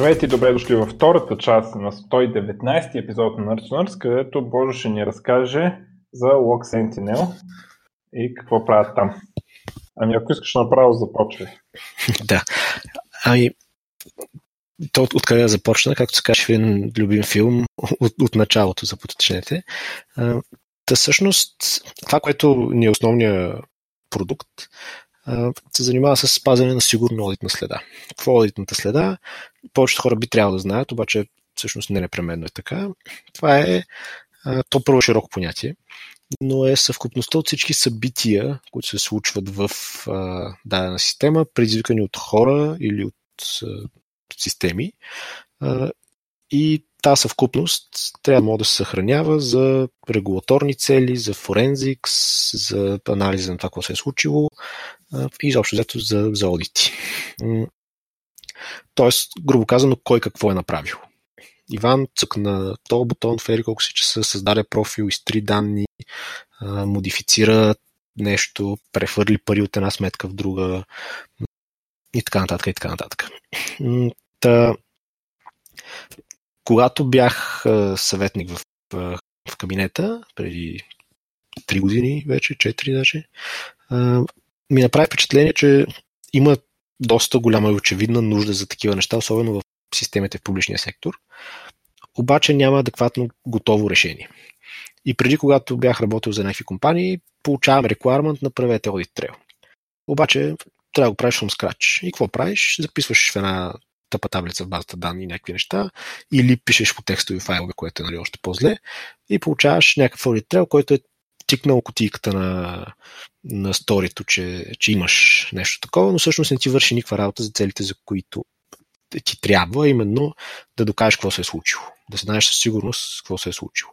Здравейте и добре дошли във втората част на 119 епизод на Nerds където Божо ще ни разкаже за Log Sentinel и какво правят там. Ами ако искаш направо започвай. да. Ами, то от, откъде да започна, както се каже в един любим филм, от, от началото, за поточнете. Та всъщност, това, което ни е основният продукт, се занимава с спазване на сигурна одитна следа. Какво е одитната следа? Повечето хора би трябвало да знаят, обаче всъщност не непременно е така. Това е то първо широко понятие, но е съвкупността от всички събития, които се случват в а, дадена система, предизвикани от хора или от а, системи. А, и тази съвкупност трябва да се съхранява за регулаторни цели, за форензикс, за анализа на това, какво се е случило и изобщо взето за, за одити. Тоест, грубо казано, кой какво е направил. Иван цъкна този бутон в ери колко си часа, създаде профил, изтри данни, модифицира нещо, прехвърли пари от една сметка в друга и така нататък, и така нататък. Та, когато бях съветник в, в кабинета, преди 3 години вече, 4 даже, ми направи впечатление, че има доста голяма и очевидна нужда за такива неща, особено в системите в публичния сектор. Обаче няма адекватно готово решение. И преди, когато бях работил за някакви компании, получавам рекламент, направете audit trail. Обаче трябва да го правиш from scratch. И какво правиш? Записваш в една тъпа таблица в базата данни някакви неща, или пишеш по текстови файлове, което е нали, още по-зле, и получаваш някакъв audit trail, който е тикнал кутийката на, на сторито, че, че имаш нещо такова, но всъщност не ти върши никаква работа за целите, за които ти трябва, именно да докажеш какво се е случило. Да се знаеш със сигурност какво се е случило.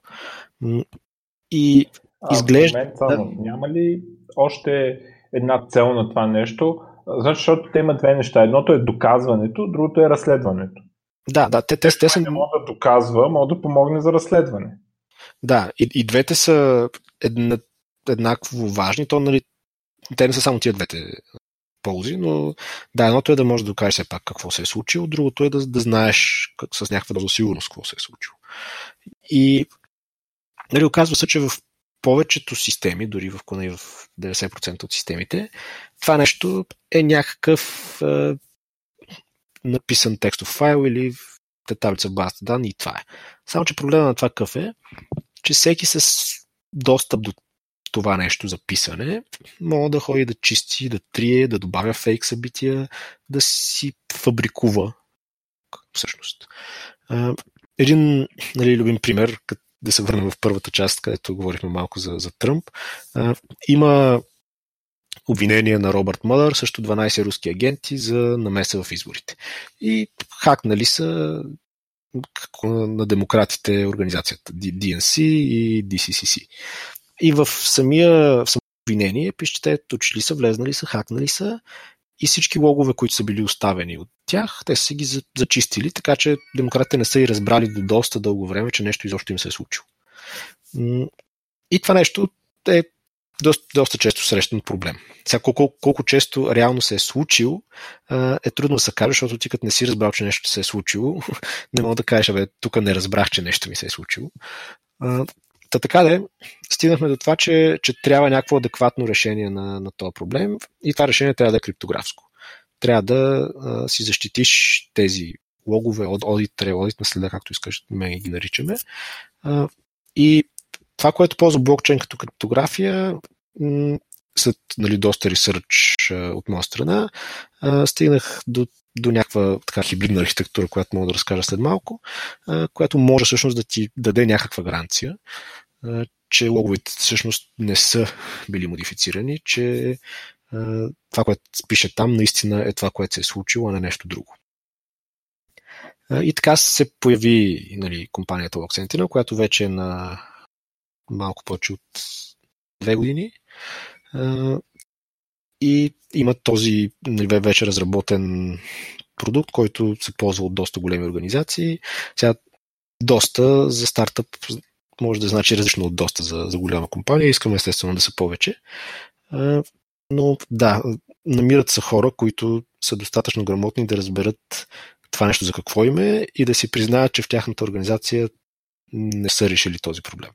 И изглежда... Момент, само, да. Няма ли още една цел на това нещо? Значи, защото те има две неща. Едното е доказването, другото е разследването. Да, да, те, те, те са... Не мога да доказва, мога да помогне за разследване. Да, и, и двете са една, еднакво важни. То, нали, те не са само тия двете ползи, но да, едното е да можеш да докажеш все пак какво се е случило, другото е да, да знаеш как, с някаква доза сигурност какво се е случило. И нали, оказва се, че в повечето системи, дори в, в 90% от системите, това нещо е някакъв е, написан текстов файл или таблица в базата данни и това е. Само, че проблема на това какъв е, че всеки с достъп до това нещо за писане, мога да ходи да чисти, да трие, да добавя фейк събития, да си фабрикува всъщност. Един нали, любим пример, да се върнем в първата част, където говорихме малко за, за Тръмп. Има обвинение на Робърт Мъдър, също 12 руски агенти за намеса в изборите. И хакнали са на демократите организацията DNC и DCCC. И в самия в самото обвинение пише, че те точили са, влезнали са, хакнали са и всички логове, които са били оставени от тях, те са ги зачистили, така че демократите не са и разбрали до доста дълго време, че нещо изобщо им се е случило. И това нещо е доста, доста често срещан проблем. Сега колко, колко често реално се е случил, е трудно да се каже, защото ти като не си разбрал, че нещо се е случило, не мога да кажеш, бе, тук не разбрах, че нещо ми се е случило. Та така де, стигнахме до това, че, че трябва някакво адекватно решение на, на този проблем и това решение трябва да е криптографско. Трябва да а, си защитиш тези логове, от одит, одит на следа, както искаш, ме ги наричаме. А, и това, което ползва блокчейн като криптография, след нали, доста ресърч от моя страна, стигнах до, до някаква така хибридна архитектура, която мога да разкажа след малко, която може всъщност да ти даде някаква гаранция, че логовете всъщност не са били модифицирани, че това, което пише там, наистина е това, което се е случило, а не нещо друго. И така се появи нали, компанията Log Sentinel, която вече е на малко повече от две години. И има този нали, вече разработен продукт, който се ползва от доста големи организации. Сега доста за стартъп може да значи различно от доста за, за голяма компания. Искаме естествено да са повече. Но да, намират се хора, които са достатъчно грамотни да разберат това нещо за какво им е и да си признаят, че в тяхната организация не са решили този проблем.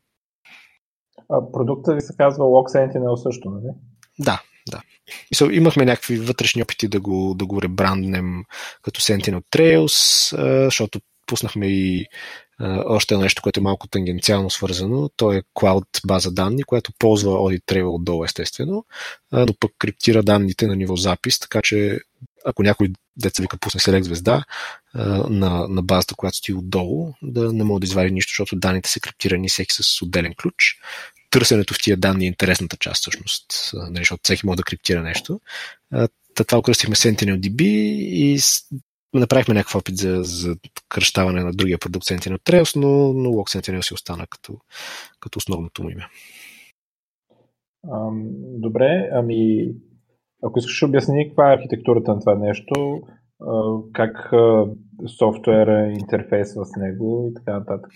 Продукта ви се казва Log Sentinel също, нали? Да, да. So, имахме някакви вътрешни опити да го, да го ребранднем като Sentinel Trails, защото пуснахме и още нещо, което е малко тангенциално свързано. То е Cloud база данни, която ползва Audit Trail отдолу, естествено, но пък криптира данните на ниво запис, така че ако някой деца вика пусне Select звезда на, на базата, която стои отдолу, да не може да извади нищо, защото данните са криптирани всеки с отделен ключ. Търсенето в тия данни е интересната част, всъщност, нали, защото всеки може да криптира нещо. Това окръстихме SentinelDB и направихме някакъв опит за, за кръщаване на другия продукт Sentinel Trails, но, но Log Sentinel си остана като, като основното му име. Ам, добре, ами ако искаш обясни каква е архитектурата на това нещо, как софтуера интерфейсва с него и така нататък.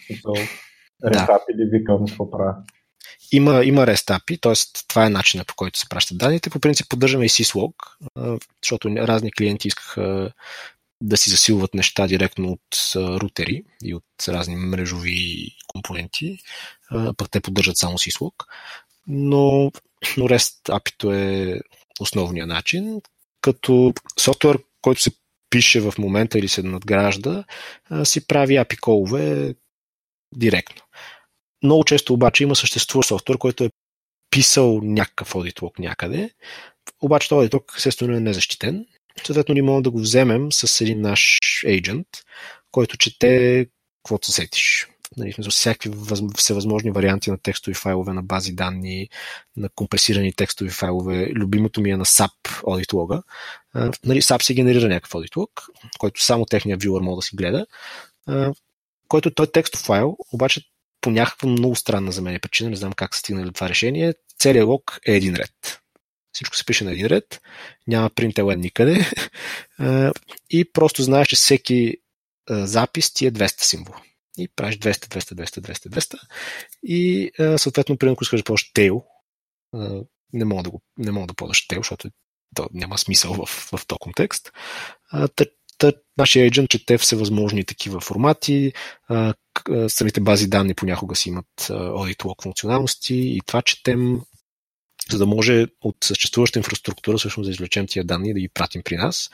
REST да. или викам какво правя? Има, има REST API, т.е. това е начинът по който се пращат данните. По принцип поддържаме и syslog, защото разни клиенти искаха да си засилват неща директно от рутери и от разни мрежови компоненти, пък те поддържат само syslog. Но, но REST API е основния начин, като софтуер, който се пише в момента или се надгражда, си прави API колове директно. Много често обаче има съществува софтуер, който е писал някакъв audit някъде, обаче този audit естествено е незащитен Съответно, ние можем да го вземем с един наш agent, който чете каквото се сетиш. Нали, всякакви всевъзможни варианти на текстови файлове, на бази данни, на компресирани текстови файлове. Любимото ми е на SAP log. Нали, SAP се генерира някакъв log, който само техния viewer може да си гледа, който той текстов файл, обаче по някаква много странна за мен причина, не знам как се стигнали това решение, целият лог е един ред. Всичко се пише на един ред, няма принтелен никъде и просто знаеш, че всеки запис ти е 200 символа. И правиш 200, 200, 200, 200, 200 и съответно, примерно, ако искаш да ползваш тейл, не мога да, го, не мога да ползваш тейл, защото то няма смисъл в, в този контекст. Нашия agent чете всевъзможни такива формати, самите бази данни понякога си имат audit log функционалности и това четем за да може от съществуваща инфраструктура всъщност да извлечем тия данни и да ги пратим при нас.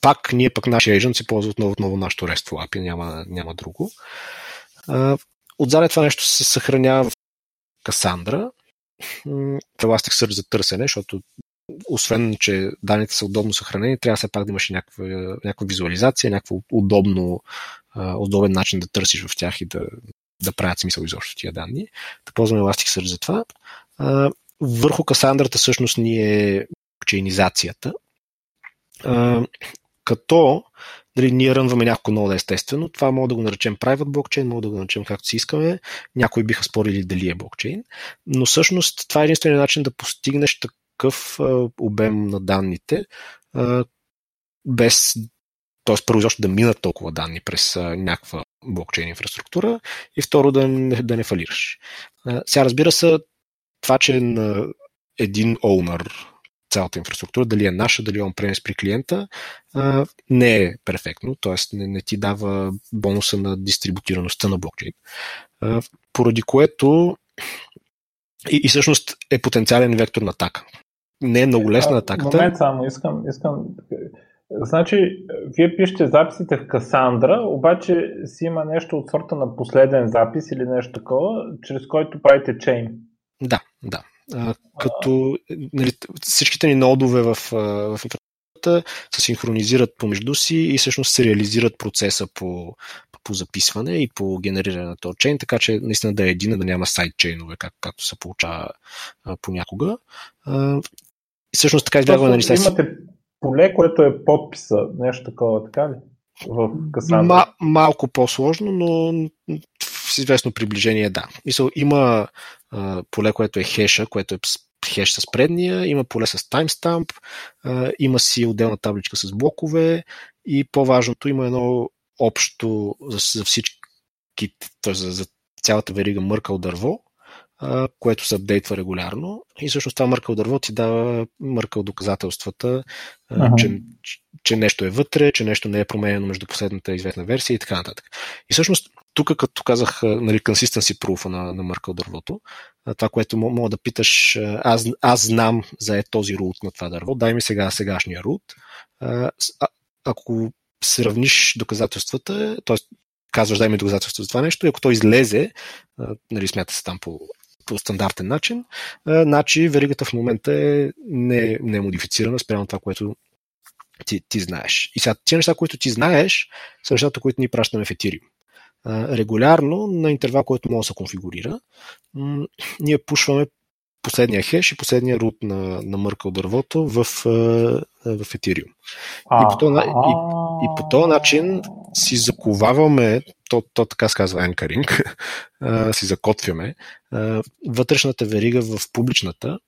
Пак ние пък нашия agent се ползва отново, отново нашото RESTful API, няма, няма друго. А, отзаде това нещо се съхранява в Cassandra, Elasticsearch за търсене, защото освен, че данните са удобно съхранени, трябва все пак да имаш някаква, някаква визуализация, някакво удобно, удобен начин да търсиш в тях и да, да правят смисъл изобщо тия данни. Да ползваме Elasticsearch за това върху касандрата всъщност ни е блокчейнизацията. А, като дали ние рънваме някакво нода, естествено. Това мога да го наречем private блокчейн, мога да го наречем както си искаме. Някои биха спорили дали е блокчейн. Но всъщност това е единственият начин да постигнеш такъв обем на данните, без т.е. първо защо да минат толкова данни през някаква блокчейн инфраструктура и второ да не, да не фалираш. Сега разбира се, това, че на един оунър цялата инфраструктура, дали е наша, дали е пренес при клиента, не е перфектно, т.е. Не, не ти дава бонуса на дистрибутираността на блокчейн. Поради което и, и всъщност е потенциален вектор на атака. Не е много лесна атаката. Момент само, искам, искам Значи, вие пишете записите в Касандра, обаче си има нещо от сорта на последен запис или нещо такова, чрез който правите чейн. Да, да. А, като нали, всичките ни нодове в, в инфраструктурата се синхронизират помежду си и всъщност се реализират процеса по, по записване и по генериране на този чейн, така че наистина да е един, да няма сайдчейнове, как, както се получава а, понякога. А, и всъщност така избягваме на нали, Имате поле, което е подписа, нещо такова, така ли? В Ма, малко по-сложно, но с известно приближение, да. Мисъл, има а, поле, което е хеша, което е хеш с предния, има поле с таймстамп, а, има си отделна табличка с блокове и по-важното има едно общо за, за всички, т.е. За, за цялата верига мъркал дърво, което се апдейтва регулярно. И всъщност това мъркал дърво ти дава мъркал доказателствата, uh-huh. че, че нещо е вътре, че нещо не е променено между последната известна версия и така нататък. И всъщност тук, като казах нали, consistency proof на, на мъркал дървото, това, което мога да питаш, аз, аз знам за е този рут на това дърво, дай ми сега сегашния рут. А, ако сравниш доказателствата, т.е. казваш дай ми доказателства за това нещо и ако то излезе, нали, смята се там по, по стандартен начин, значи веригата в момента е не, не е модифицирана спрямо това, което ти, ти знаеш. И сега тези неща, които ти знаеш, са нещата, които ни пращаме в Ethereum регулярно на интервал, който може да се конфигурира. Ние пушваме последния хеш и последния рут на, на мъркал дървото в, в Ethereum. И по, този, и, и по този начин си заковаваме, то, то така се казва anchoring, си закотвяме вътрешната верига в публичната,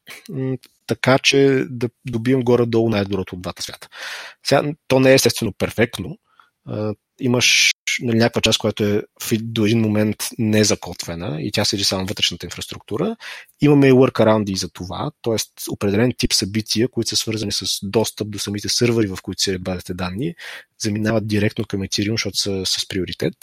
така че да добием горе-долу най-доброто от двата свята. Сега, то не е естествено перфектно. Имаш нали, някаква част, която е до един момент не закотвена и тя седи само вътрешната инфраструктура. Имаме и workaround за това, т.е. определен тип събития, които са свързани с достъп до самите сървъри, в които се базите данни, заминават директно към Ethereum, защото са с приоритет.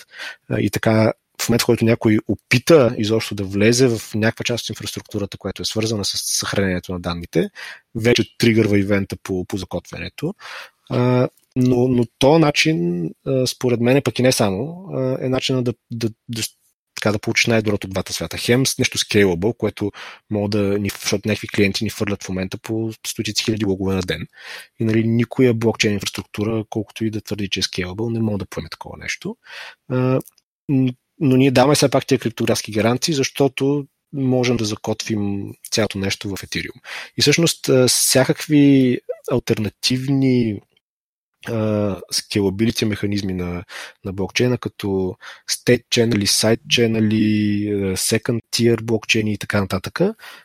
И така в момента, в който някой опита изобщо да влезе в някаква част от инфраструктурата, която е свързана с съхранението на данните, вече тригърва ивента по, по закотвянето. Но, но то начин, според мен, пък и не само, е начинът да, да, да, така да получиш най-доброто от двата свята. Хем с нещо scalable, което мога да ни, защото някакви клиенти ни фърлят в момента по стотици хиляди логове на ден. И нали, никоя блокчейн инфраструктура, колкото и да твърди, че е scalable, не мога да поеме такова нещо. Но ние даваме все пак тези криптографски гаранции, защото можем да закотвим цялото нещо в Ethereum. И всъщност всякакви альтернативни скелабилити механизми на, на блокчейна, като state channel, side channel, second tier блокчейни и така нататък,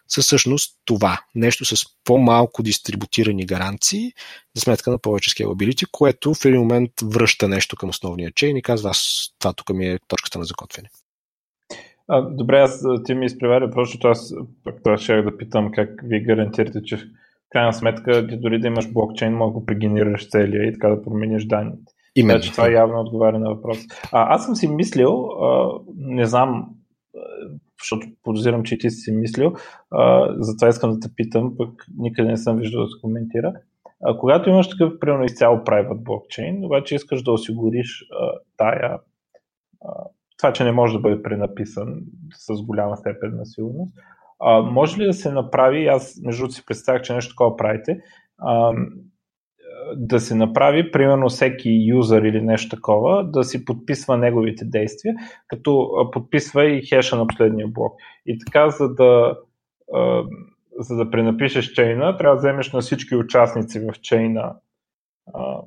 са всъщност това. Нещо с по-малко дистрибутирани гаранции за сметка на повече скелабилити, което в един момент връща нещо към основния чейн и казва, аз това тук ми е точката на закотвяне. А, добре, аз ти ми изпреваря, просто аз пък това ще да питам как ви гарантирате, че крайна сметка, ти дори да имаш блокчейн, мога да прегенерираш целия и така да промениш данните. Именно. Това явно отговаря на въпрос. А, аз съм си мислил, а, не знам, защото подозирам, че ти си мислил, а, затова искам да те питам, пък никъде не съм виждал да се коментира. А, когато имаш такъв, примерно, изцяло private блокчейн, обаче искаш да осигуриш а, тая, а, това, че не може да бъде пренаписан с голяма степен на сигурност, а, може ли да се направи, аз между другото си представях, че нещо такова правите, а, да се направи, примерно всеки юзър или нещо такова, да си подписва неговите действия, като подписва и хеша на последния блок. И така, за да, а, за да пренапишеш чейна, трябва да вземеш на всички участници в чейна. А,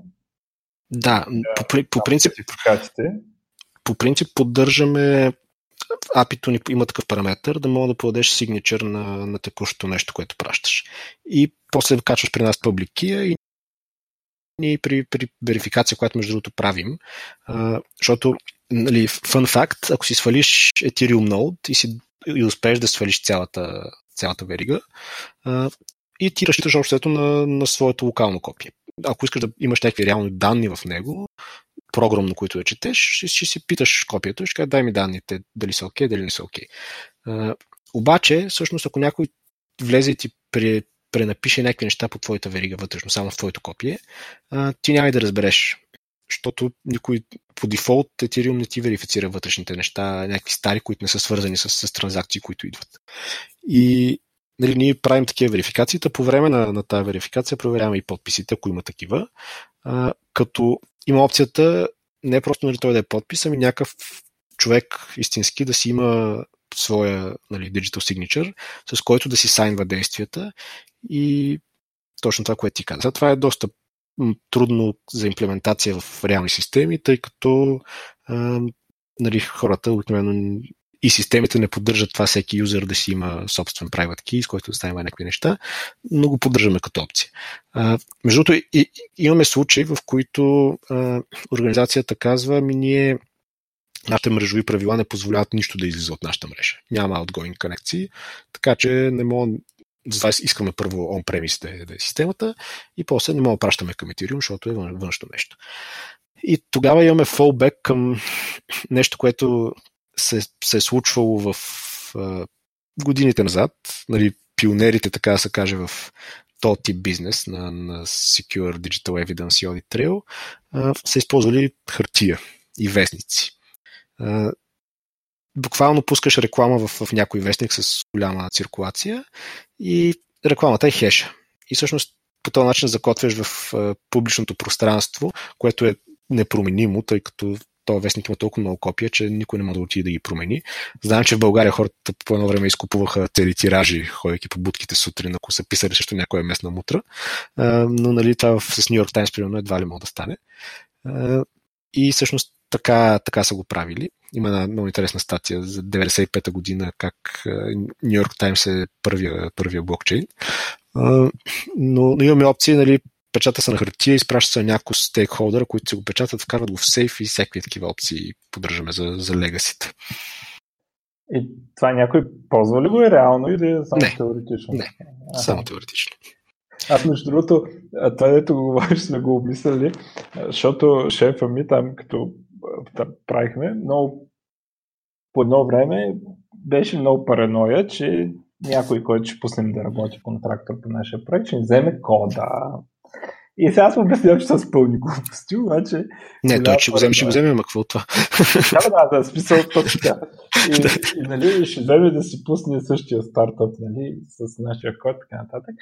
да, по, по, принцип, по принцип поддържаме апито ни има такъв параметр, да мога да подадеш сигничър на, на текущото нещо, което пращаш. И после качваш при нас публикия и и при, при верификация, която между другото правим, а, защото, нали, fun fact, ако си свалиш Ethereum Node и, си, и успееш да свалиш цялата, цялата верига, а, и ти разчиташ общото на, на своето локално копие. Ако искаш да имаш някакви реални данни в него, програмно, които да четеш, ще, ще си питаш копието и ще кажа, дай ми данните, дали са окей, okay, дали не са окей. Okay. обаче, всъщност, ако някой влезе и ти при, пренапише някакви неща по твоята верига вътрешно, само в твоето копие, а, ти няма да разбереш. Защото никой по дефолт Ethereum не ти верифицира вътрешните неща, някакви стари, които не са свързани с, с транзакции, които идват. И нали, ние правим такива верификации, по време на, на тази верификация проверяваме и подписите, ако има такива, а, като има опцията не просто нали, той да е подпис, ами някакъв човек истински да си има своя нали, digital signature, с който да си сайнва действията и точно това, което ти каза. Това е доста трудно за имплементация в реални системи, тъй като а, нали, хората обикновено и системите не поддържат това всеки юзер да си има собствен private key, с който да ставим някакви неща, но го поддържаме като опция. А, между другото, имаме случаи, в които а, организацията казва, ми ние нашите мрежови правила не позволяват нищо да излиза от нашата мрежа. Няма outgoing конекции, така че не мога затова искаме първо on-premise да е, да е системата и после не мога да пращаме към Ethereum, защото е външно нещо. И тогава имаме fallback към нещо, което се, се е случвало в а, годините назад. Нали, пионерите, така да се каже, в този тип бизнес на, на Secure Digital Evidence и Audit Trail а, са използвали хартия и вестници. А, буквално пускаш реклама в, в някой вестник с голяма циркулация и рекламата е хеша. И всъщност по този начин закотвяш в а, публичното пространство, което е непроменимо, тъй като този вестник има толкова много копия, че никой не може да отиде да ги промени. Знам, че в България хората по едно време изкупуваха цели тиражи, ходейки по будките сутрин, ако са писали също някоя местна мутра. Но нали, това с Нью Йорк Таймс, примерно, едва ли може да стане. И всъщност така, така са го правили. Има една много интересна статия за 95-та година, как Нью Йорк Таймс е първия, първия блокчейн. Но, но имаме опции, нали, печата се на хартия, изпраща се на някой стейкхолдър, които се го печатат, вкарват го в сейф и всякакви такива опции поддържаме за, за легасите. И това някой ползва ли го е реално или е само не, теоретично? Не, Аха. само теоретично. Аз между другото, това дето го говориш, сме го обмисляли, защото шефа ми там, като там правихме, много по едно време беше много параноя, че някой, който ще пуснем да работи контрактор по нашия проект, ще вземе кода, и сега аз му обяснявам, че са с пълни глупости, обаче... Не, той ще го вземе, ще го вземе, ама какво това? Да, да, да, смисъл точно така. И, и, нали, ще вземе да си пусне същия стартъп, нали, с нашия код, така нататък.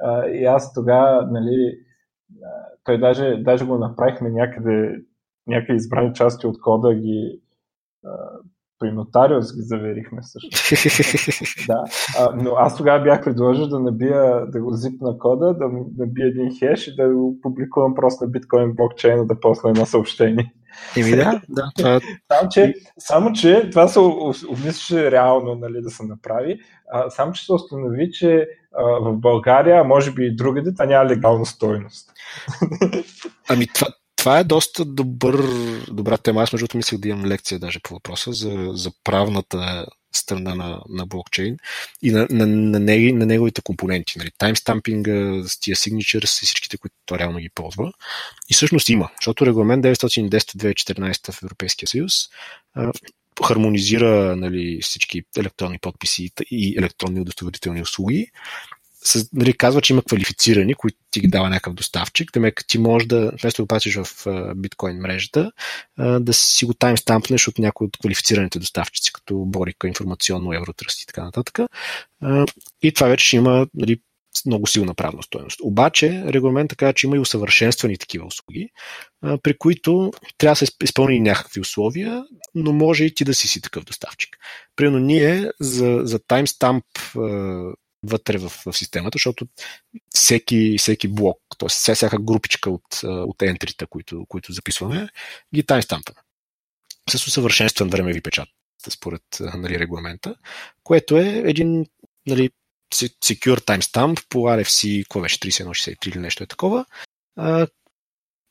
А, и аз тогава, нали, той даже, даже го направихме някъде, някъде избрани части от кода ги при нотариус ги заверихме също. да. А, но аз тогава бях предложил да набия, да го зипна кода, да набия един хеш и да го публикувам просто на биткоин блокчейна да посна едно съобщение. Еми да, да. Това... Само, че, само, че това се обмисляше реално нали, да се направи. А, само, че се установи, че а, в България, а може би и другаде, това няма легална стойност. Ами това, това е доста добър, добра тема. Аз между другото мислех да имам лекция даже по въпроса за, за правната страна на, на блокчейн и на, на, на, неги, на неговите компоненти. Нали, таймстампинга, с тия signatures и всичките, които то реално ги ползва. И всъщност има, защото регламент 910-2014 в Европейския съюз хармонизира нали, всички електронни подписи и електронни удостоверителни услуги нали, казва, че има квалифицирани, които ти ги дава някакъв доставчик. Демек, ти можеш да, вместо да пратиш в биткоин мрежата, да си го таймстампнеш от някои от квалифицираните доставчици, като Борика, информационно, Евротръст и така нататък. И това вече има нали, много силна правна стоеност. Обаче регламент така, че има и усъвършенствани такива услуги, при които трябва да се изпълни някакви условия, но може и ти да си си такъв доставчик. Примерно ние за, за таймстамп вътре в, в системата, защото всеки, всеки блок, т.е. всяка групичка от, от ентрите, които, които записваме, ги таймстампаме. С усъвършенстван времеви печат, според нали, регламента, което е един нали, secure timestamp по RFC, какво беше, 3163 или нещо е такова,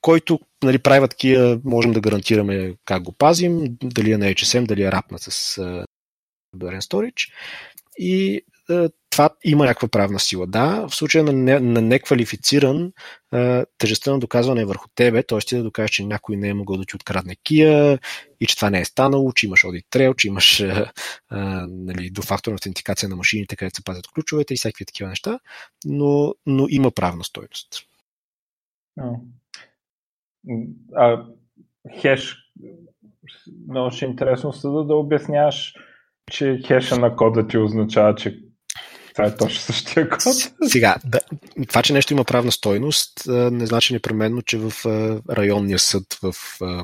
който нали, прави такива, можем да гарантираме как го пазим, дали е на HSM, дали е рапнат с Burn Storage. И това има някаква правна сила. Да, в случая на, не, на неквалифициран, е, тежестта на доказване е върху тебе, т.е. ти да докажеш, че някой не е могъл да ти открадне кия и че това не е станало, че имаш одит трейл, че имаш а, е, а, нали, автентикация на машините, където се пазят ключовете и всякакви такива неща, но, но има правна стойност. А, хеш, много ще е интересно съда да обясняваш че хеша на кода ти означава, че е точно същия код. Сега, да, това, че нещо има правна стойност, не значи непременно, че в районния съд в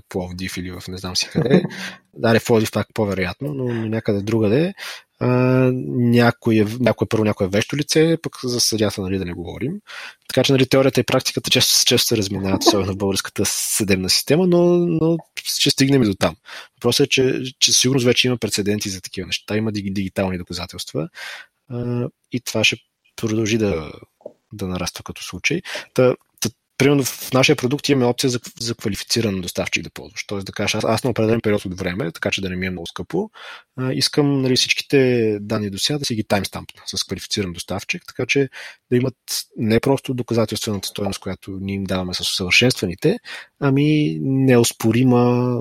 Пловдив или в не знам си къде, да, в Пловдив пак по-вероятно, но някъде другаде, някой, е, някой първо някое вещо лице, пък за съдята нали, да не говорим. Така че нали, теорията и практиката често, често се разминават, особено в българската съдебна система, но, но ще стигнем и до там. Въпросът е, че, че сигурно вече има прецеденти за такива неща, има дигитални доказателства и това ще продължи да, да нараства като случай. Та, та, примерно в нашия продукт имаме опция за, за квалифициран доставчик да ползваш. Тоест да кажеш, аз, аз на определен период от време, така че да не ми е много скъпо, а, искам нали, всичките данни до сега да си ги таймстампна с квалифициран доставчик, така че да имат не просто доказателствената стоеност, която ние им даваме с усъвършенстваните, ами неоспорима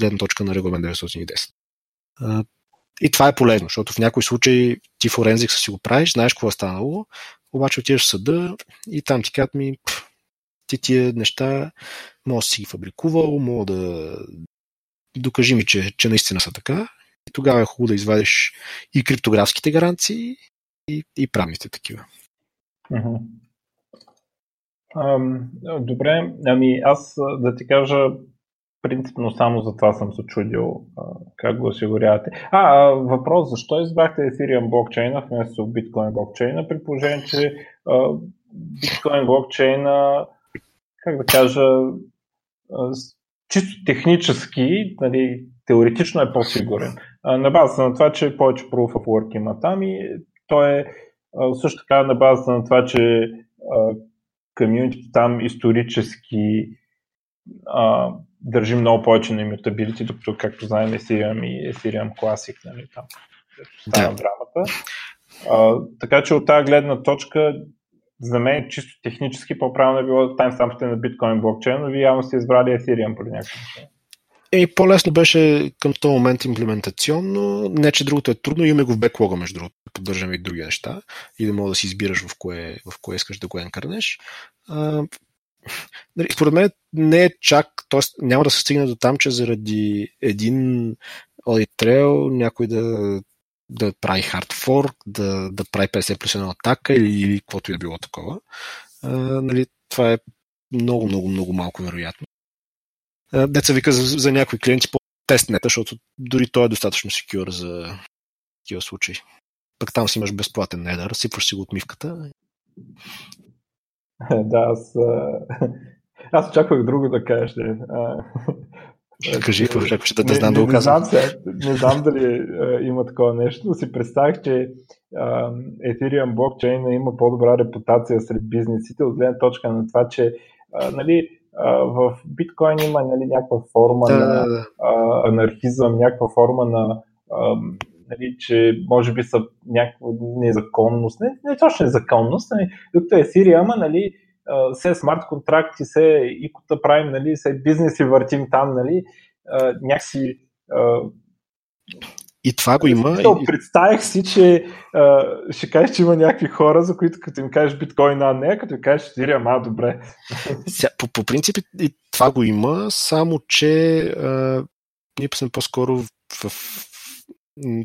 гледна точка на регламент 910. А, и това е полезно, защото в някои случаи ти форензик си го правиш, знаеш какво е станало, обаче отиваш в съда и там ти казват ми, ти тия неща може да си ги фабрикувал, мога да докажи ми, че, че наистина са така. И тогава е хубаво да извадиш и криптографските гаранции, и, и правните такива. Uh-huh. Ам, добре, ами аз да ти кажа, принципно само за това съм се чудил как го осигурявате. А, въпрос, защо избрахте Ethereum блокчейна вместо Bitcoin блокчейна, при положение, че а, Bitcoin блокчейна как да кажа, чисто технически, нали, теоретично е по-сигурен. На базата на това, че повече Proof of Work има там и той е също така на базата на това, че комьюнити там исторически а, държи много повече на immutability, докато, както знаем, Ethereum и Ethereum Classic, нали, там, става да. драмата. А, така че от тази гледна точка за мен чисто технически по-правилно е било таймстампите на биткоин блокчейн, но вие явно сте избрали Ethereum по някакъв Еми, по-лесно беше към този момент имплементационно. Не, че другото е трудно. Имаме го в беклога, между другото. Поддържаме и други неща. И да мога да си избираш в кое, в кое искаш да го. А, нали, според мен не е чак, т.е. няма да се стигне до там, че заради един audit trail някой да да прави fork, да, да прави 50 плюс 1 атака или, или каквото и да било такова. А, нали, това е много, много, много малко вероятно. Деца вика за, за някои клиенти по тестнета, защото дори той е достатъчно секюр за такива случаи. Пък там си имаш безплатен недър, сипваш си го отмивката. Да, аз, аз очаквах друго да кажеш. Кажи, какво очакваш да, да знам да го казвам. Не знам, не знам дали а, има такова нещо, но си представях, че а, Ethereum блокчейна има по-добра репутация сред бизнесите от гледна точка на това, че а, нали, а, в биткоин има нали, някаква форма да, на да, да. А, анархизъм, някаква форма на а, нали, че може би са някаква незаконност, не, не точно незаконност, нали, докато Ethereum, нали, все смарт контракти, все икота правим, нали, все бизнеси въртим там, нали, някакси и това го има. И... Представях си, че а, ще кажеш, че има някакви хора, за които като им кажеш биткоин, а не, като им кажеш Ethereum, а добре. По, по принцип и това го има, само че а, ние сме по-скоро в, в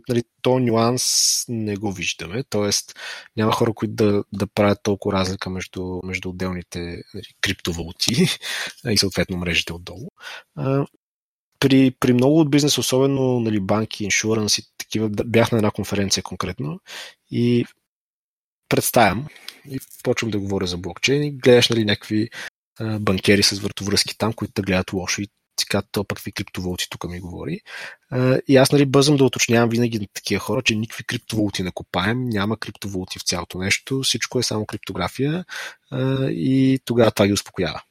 нали, то нюанс не го виждаме, т.е. няма хора, които да, да правят толкова разлика между, между отделните нали, криптовалути и съответно мрежите отдолу. При, при много от бизнес, особено нали, банки, иншуранс и такива, бях на една конференция конкретно и представям и почвам да говоря за блокчейн и гледаш нали, някакви банкери с въртовръзки там, които да гледат лошо и си казват, то пък ви криптовалути тук ми говори. И аз нали, бъзам да уточнявам винаги на такива хора, че никакви криптовалути не копаем, няма криптовалути в цялото нещо, всичко е само криптография и тогава това ги успокоява.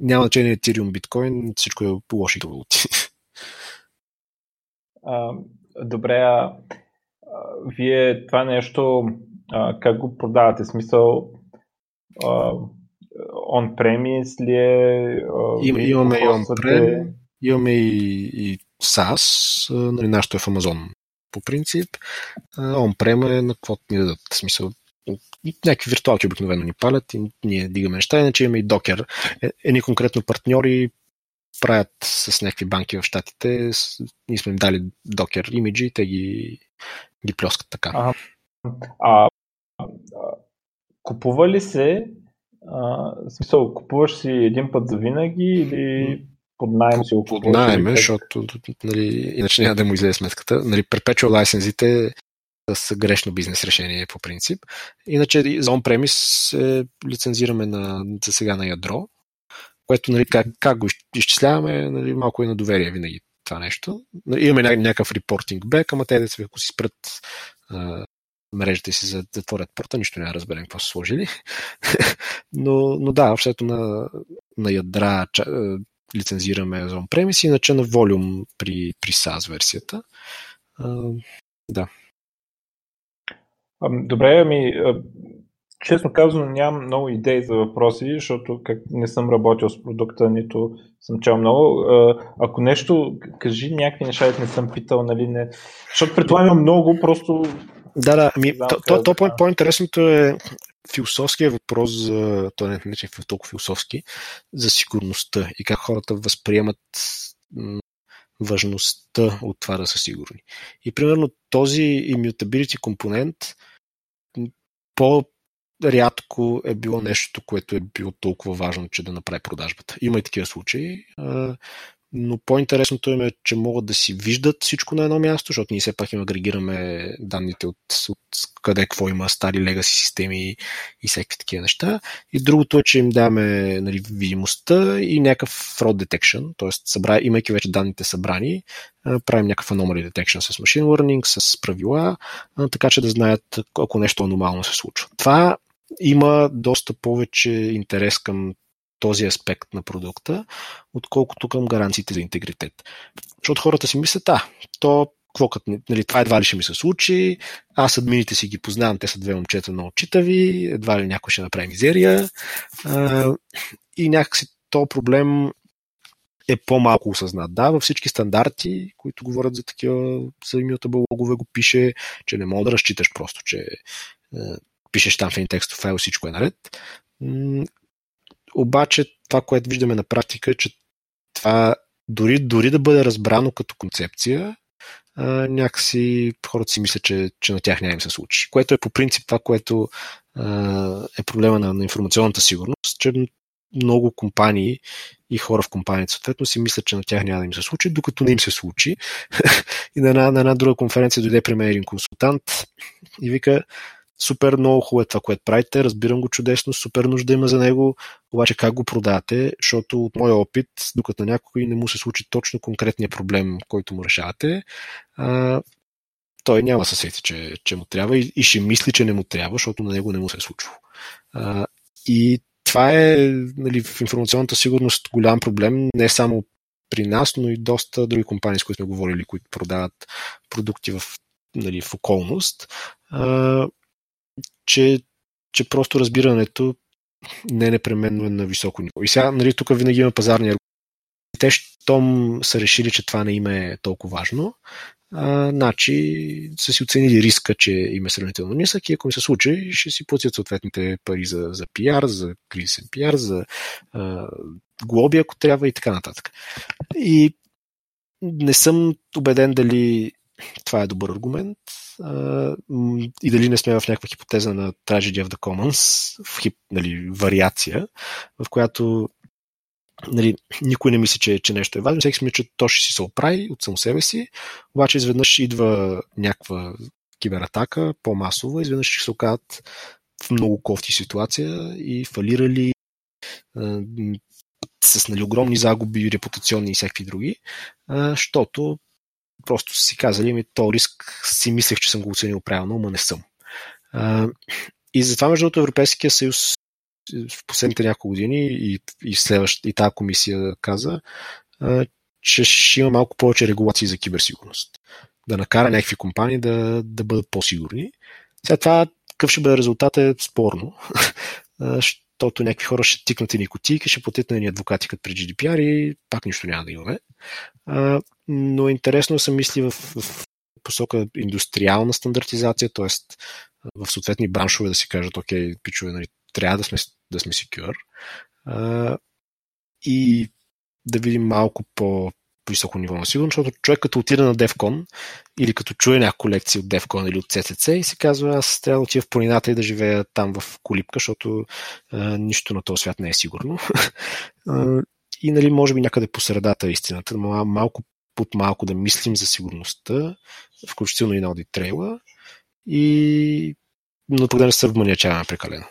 Няма значение Ethereum, биткоин, всичко е по лоши валути. Добре, а, вие това нещо как го продавате? Смисъл, а, on-premise ли е? Им, имаме и on-prem, имаме и, и SaaS, нали, нашето е в Amazon по принцип. On-prem е на каквото ни дадат. В смисъл, някакви виртуалки обикновено ни палят и ние дигаме неща, иначе имаме и докер. Е, едни конкретно партньори правят с някакви банки в щатите, ние сме им дали докер имиджи и те ги, ги плескат така. А, а, а, купува ли се а, смисъл, купуваш си един път за винаги или под найем си? Под найем, защото нали, иначе няма да му излезе сметката. Нали, perpetual лайсензите са грешно бизнес решение по принцип. Иначе за on-premise лицензираме на, за сега на ядро, което нали, как, как го изчисляваме, нали, малко е на доверие винаги това нещо. Нали, имаме някакъв репортинг бек, ама те ако си спрат мрежите си затворят порта, нищо няма да разберем какво са сложили. но, но да, общото на, на ядра ча, лицензираме за on-premise, иначе на Volume при, при SaaS версията. Да. Добре, ами честно казано нямам много идеи за въпроси, защото как не съм работил с продукта, нито съм чел много. Ако нещо, кажи някакви неща, не съм питал, нали не. Защото предполагам много, просто... Да, да, ами, то, то, то по- по-интересното е философския въпрос за, то не е толкова философски, за сигурността и как хората възприемат важността от това да са сигурни. И примерно този immutability компонент по рядко е било нещо, което е било толкова важно, че да направи продажбата. Има и такива случаи, но по-интересното е, че могат да си виждат всичко на едно място, защото ние все пак им агрегираме данните от, от къде какво има, стари легаси системи и всеки такива неща. И другото е, че им даваме нали, видимостта и някакъв fraud detection, т.е. Събра, имайки вече данните събрани, правим някакъв anomaly detection с machine learning, с правила, така че да знаят ако нещо аномално се случва. Това има доста повече интерес към този аспект на продукта, отколкото към гаранциите за интегритет. Защото хората си мислят, а, то какво нали, това едва ли ще ми се случи, аз админите си ги познавам, те са две момчета много читави, едва ли някой ще направи мизерия. А, и някакси то проблем е по-малко осъзнат. Да, във всички стандарти, които говорят за такива за immutable логове, го пише, че не мога да разчиташ просто, че е, пишеш там в един текстов файл, всичко е наред. Обаче това, което виждаме на практика е, че това дори, дори да бъде разбрано като концепция, а, някакси хората си мислят, че, че на тях няма им се случи. Което е по принцип това, което а, е проблема на, на информационната сигурност, че много компании и хора в компанията съответно си мислят, че на тях няма да им се случи, докато не им се случи. и на една, на една друга конференция дойде при мен един консултант и вика, супер много хубаво е това, което правите, разбирам го чудесно, супер нужда има за него, обаче как го продавате, защото от моя опит, докато на някой не му се случи точно конкретния проблем, който му решавате, а, той няма да се че, че му трябва и, и ще мисли, че не му трябва, защото на него не му се е случило. А, и това е нали, в информационната сигурност голям проблем, не само при нас, но и доста други компании, с които сме говорили, които продават продукти в, нали, в околност. А, че, че просто разбирането не е непременно на високо ниво. И сега, нали, тук винаги има пазарни аргументи. Те, щом са решили, че това не им е толкова важно, а, значи са си оценили риска, че им е сравнително нисък и ако им се случи, ще си платят съответните пари за, за пиар, за кризисен пиар, за а, глоби, ако трябва и така нататък. И не съм убеден дали това е добър аргумент и дали не сме в някаква хипотеза на Tragedy of the Commons, в хип, нали, вариация, в която нали, никой не мисли, че, че нещо е важно. Всеки смисъл, че то ще си се оправи от само себе си, обаче изведнъж идва някаква кибератака, по-масова, изведнъж ще се окажат в много кофти ситуация и фалирали с нали, огромни загуби, репутационни и всякакви други, защото просто си казали, ми то риск си мислех, че съм го оценил правилно, но не съм. А, и затова, между другото, Европейския съюз в последните няколко години и, и, следващ, и тази комисия каза, а, че ще има малко повече регулации за киберсигурност. Да накара някакви компании да, да бъдат по-сигурни. Сега това, какъв ще бъде резултат е спорно, защото някакви хора ще тикнат и кутийки, ще платят на едни адвокати като при GDPR и пак нищо няма да имаме но интересно се мисли в, в посока индустриална стандартизация, т.е. в съответни браншове да си кажат, окей, пичове, нали, трябва да сме, да сме secure а, и да видим малко по високо ниво на сигурност, защото човек като отида на DevCon или като чуе някаква лекция от DevCon или от CCC и се казва, аз трябва да отида в планината и да живея там в колипка, защото а, нищо на този свят не е сигурно. и нали, може би някъде по средата е истината, малко под малко да мислим за сигурността, включително и на аудит трейла, и... но тогава не се вманячаваме прекалено.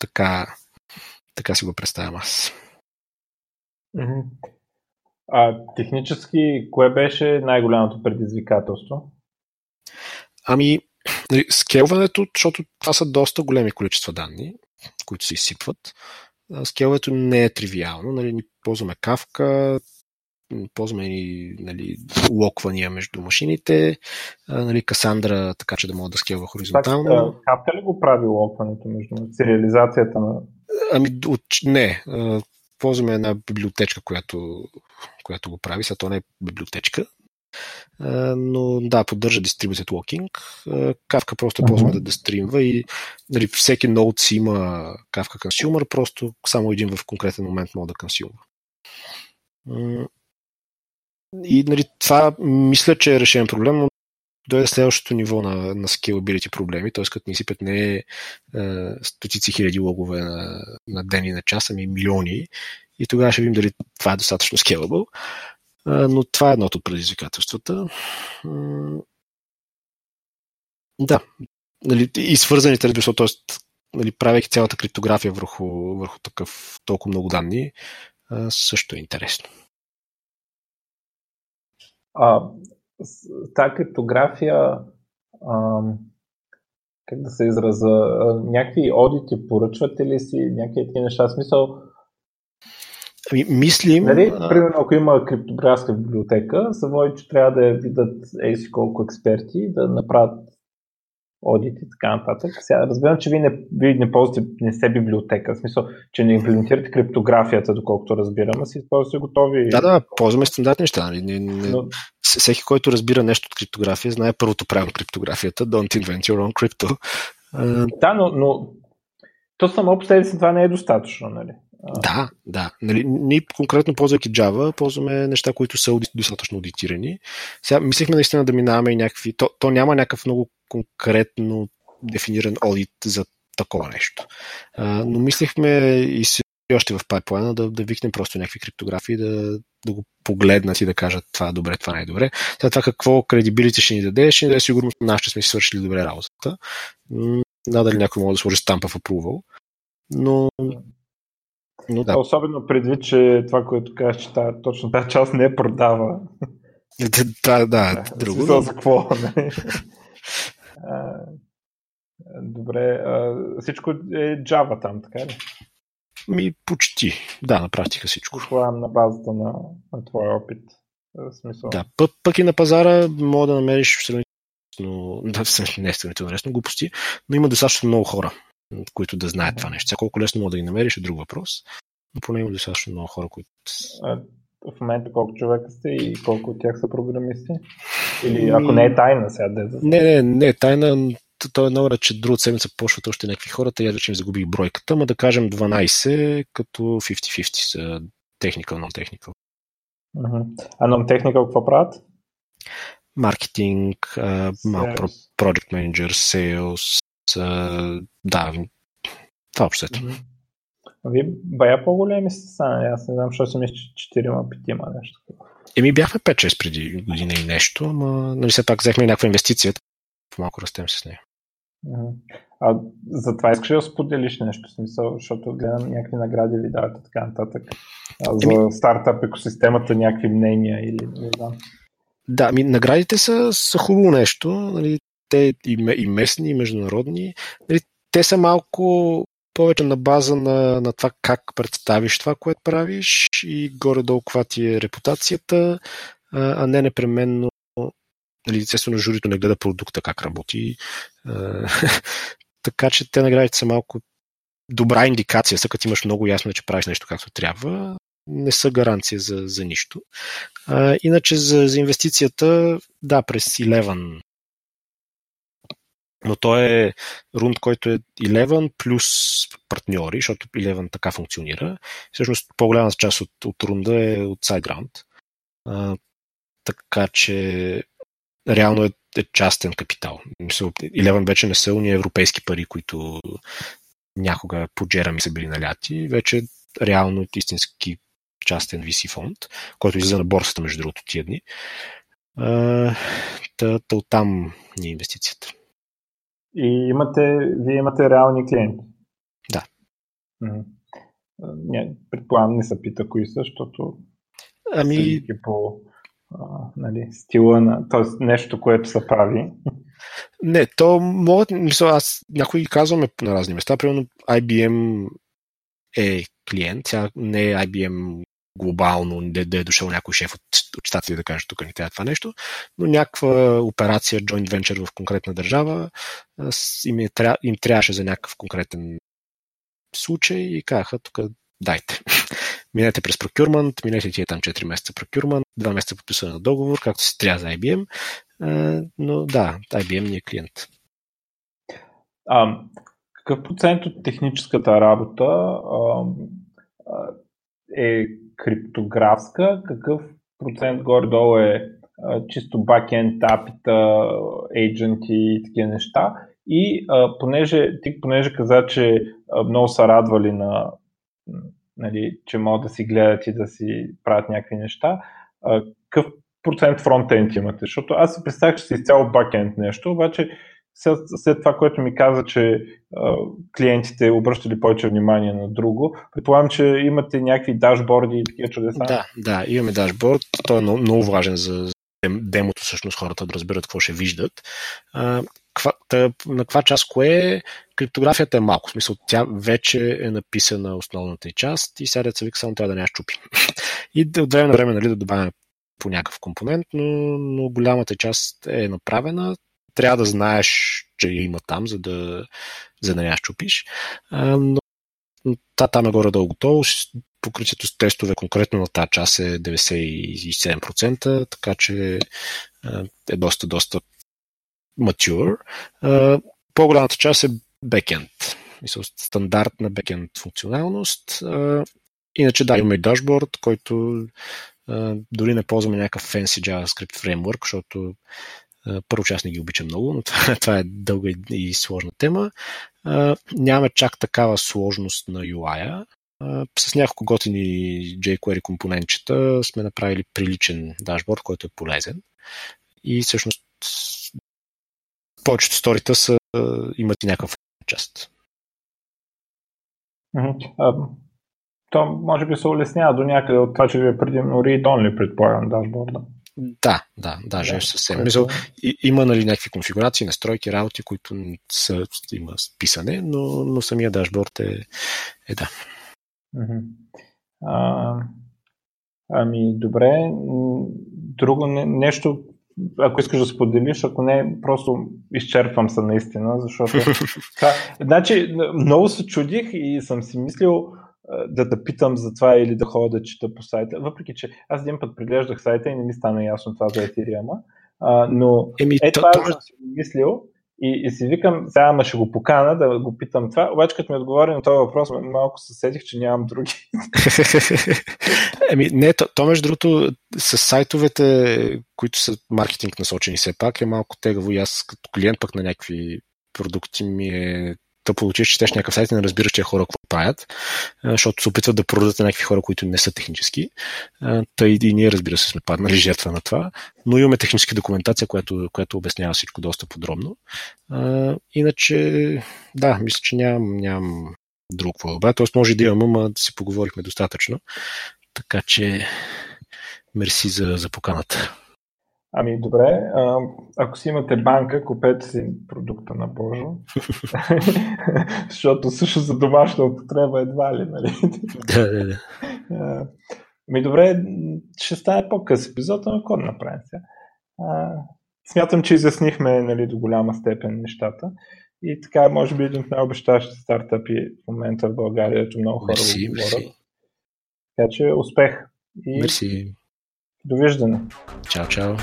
Така, така си го представям аз. А технически, кое беше най-голямото предизвикателство? Ами, Нали, скелването, защото това са доста големи количества данни, които се изсипват. Скелването не е тривиално. Нали, ни ползваме кавка, ползваме и нали, локвания между машините, нали, Касандра, така че да мога да скелва хоризонтално. Капка ли го прави локването между сериализацията на... Ами, от, не. Ползваме една библиотечка, която, която го прави. Сега то не е библиотечка, но да, поддържа Distributed Locking. Кавка просто uh-huh. ползваме да, да стримва и нали, всеки ноут си има кавка консюмер, просто само един в конкретен момент може да консюмва. И нали, това мисля, че е решен проблем, но дойде следващото ниво на, на scalability проблеми, т.е. като ни сипят не е, стотици хиляди логове на, на ден и на час, ами милиони. И тогава ще видим дали това е достатъчно scalable. Но това е едното от предизвикателствата. Да. Нали, и свързаните, защото, т.е. Нали, правейки цялата криптография върху, върху такъв толкова много данни, също е интересно. А, та криптография, а, как да се израза, някакви одити поръчвате ли си, някакви такива неща? Смисъл, Ами, мислим... Нали, примерно, ако има криптографска библиотека, са води, че трябва да я видят еси колко експерти да направят одит и така нататък. Сега разбирам, че вие не, вие не ползвате, не сте библиотека, в смисъл, че не имплементирате криптографията, доколкото разбирам, а си използвате готови. Да, да, ползваме стандартни неща. Не, не, Но... Всеки, който разбира нещо от криптография, знае първото правило криптографията, don't invent your own crypto. Да, но, но то само по себе си това не е достатъчно, нали? Да, да. Нали, ние конкретно ползвайки Java, ползваме неща, които са достатъчно аудитирани. Сега мислихме наистина да минаваме и някакви... То, то няма някакъв много конкретно дефиниран аудит за такова нещо. А, но мислихме и си още в пайплайна да, да викнем просто някакви криптографии, да, да го погледнат и да кажат това е добре, това не е добре. Сега това какво кредибилити ще ни даде, ще ни даде сигурно нашите сме си свършили добре работата. Надали някой може да сложи стампа в approval. Но но да. Особено предвид, че това, което казваш, че та, точно тази част не продава. Да, да, друго. За какво? Добре, всичко е Java там, така ли? Ми почти. Да, на практика всичко. Това на базата на, на твоя опит. В смисъл. Да, пък, пък и на пазара мога да намериш сравнително, да, не е сравнително лесно глупости, но има достатъчно много хора, които да знаят това нещо. Сега колко лесно мога да ги намериш е друг въпрос. Но поне има достатъчно много хора, които... А, в момента колко човека сте и колко от тях са програмисти? Или ако не е тайна сега? Де... Не, не, не е тайна. То е номер, че друга седмица почват още някакви хора, те че им загубих бройката, ма да кажем 12, като 50-50 са technical, non-technical. А non-technical какво правят? Маркетинг, project manager, sales, да, това общо. Mm-hmm. Вие бая по-големи сте стане. Аз не знам, защо си мисля, че 4-5 нещо. Еми бяхме 5-6 преди година и нещо, но нали все пак взехме някаква инвестиция, малко растем с нея. А за това искаш да споделиш нещо, смисъл, защото гледам някакви награди ви давате така нататък. А за Еми... стартап екосистемата някакви мнения или не знам. Да, ми, наградите са, са хубаво нещо. Нали, те и, и местни, и международни. Нали, те са малко повече на база на, на това как представиш това, което правиш и горе-долу каква ти е репутацията, а, не непременно нали, естествено журито не гледа продукта как работи. така че те наградите са малко добра индикация, са като имаш много ясно, че правиш нещо както трябва, не са гаранция за, за нищо. А, иначе за, за инвестицията, да, през Eleven но той е рунд, който е 11 плюс партньори, защото 11 така функционира. Всъщност по-голямата част от, от рунда е от SideGround. А, така че реално е, е частен капитал. 11 вече не са уния европейски пари, които някога по Джерами са били наляти. Вече реално е истински частен VC фонд, който излиза на борсата, между другото, тия дни. Та, та оттам ни е инвестицията. И имате, вие имате реални клиенти. Да. Не, предполагам не се пита кои са, защото ами... по а, нали, стила на... т.е. нещо, което се прави. Не, то могат, мисля, аз някои казваме на разни места, примерно IBM е клиент, тя не е IBM глобално, да, да е дошъл някой шеф от, от щатите да каже, тук ни трябва това нещо, но някаква операция, joint venture в конкретна държава, им, е, им трябваше за някакъв конкретен случай и казаха, тук дайте. Минете през procurement, минете тия там 4 месеца procurement, 2 месеца подписане на договор, както се трябва за IBM, но да, IBM ни е клиент. А, какъв процент от техническата работа а, а, е криптографска, какъв процент горе-долу е а, чисто бакенд, апита, агенти и такива неща. И а, понеже, ти понеже каза, че а, много са радвали на нали, че могат да си гледат и да си правят някакви неща, а, какъв процент фронтенд имате? Защото аз си представях, че си изцяло бакенд нещо, обаче след, след това, което ми каза, че а, клиентите обръщали повече внимание на друго, предполагам, че имате някакви дашборди и такива чудеса. Да, да, имаме дашборд. Той е много, много важен за демото, всъщност хората да разберат какво ще виждат. А, ква, тъ, на каква част кое е? Криптографията е малко. В смисъл, тя вече е написана основната и част и сега деца вика само трябва да не я щупи. и от време време нали, да добавяме по някакъв компонент, но, но голямата част е направена трябва да знаеш, че я има там, за да, за да не я щупиш. Но та, там е горе-долу готово. Покритието с тестове конкретно на тази част е 97%, така че е доста, доста mature. По-голямата част е бекенд. Мисля, стандартна бекенд функционалност. Иначе да, имаме и дашборд, който дори не ползваме някакъв fancy JavaScript фреймворк, защото първо, че аз не ги обичам много, но това, е дълга и сложна тема. Нямаме чак такава сложност на UI-а. С няколко готини jQuery компонентчета сме направили приличен дашборд, който е полезен. И всъщност повечето сторита са, имат и някаква част. То може би се улеснява до някъде от това, че ви е предимно read-only, предполагам, дашборда. Да, да, даже да, съвсем. Мисъл, и, има нали, някакви конфигурации, настройки, работи, които са, има списане, но, но самия дашборд е, е да. А, ами, добре. Друго не, нещо, ако искаш да споделиш, ако не, просто изчерпвам се наистина, защото... значи, много се чудих и съм си мислил, да да питам за това или да ходя да чета по сайта. Въпреки, че аз един път преглеждах сайта и не ми стана ясно това за Ethereum. А, но Еми, е, това то, съм си мислил и, и си викам, сега ама ще го покана да го питам това, обаче като ми отговори на този въпрос, малко се седих, че нямам други. Еми, не, то, то между другото с сайтовете, които са маркетинг насочени все пак, е малко тегаво и аз като клиент пък на някакви продукти ми е получиш, четеш някакъв сайт и не разбираш, че хора какво правят, защото се опитват да продадат на някакви хора, които не са технически. Тъй и ние, разбира се, сме паднали жертва на това, но имаме техническа документация, която, която обяснява всичко доста подробно. Иначе, да, мисля, че нямам, нямам друг какво Тоест може да имам, ама да си поговорихме достатъчно. Така че, мерси за, за поканата. Ами добре, а, ако си имате банка, купете си продукта на Божо, защото също за домашна употреба едва ли, нали? Да, да, да. Ами добре, ще стане по-къс епизод, но да направим сега? Смятам, че изяснихме нали, до голяма степен нещата. И така, може би един от най-обещащите стартъпи в момента в България, ето много хора мерси, го говорят. Така че успех! И... Мерси! Довиждане. Чао, чао.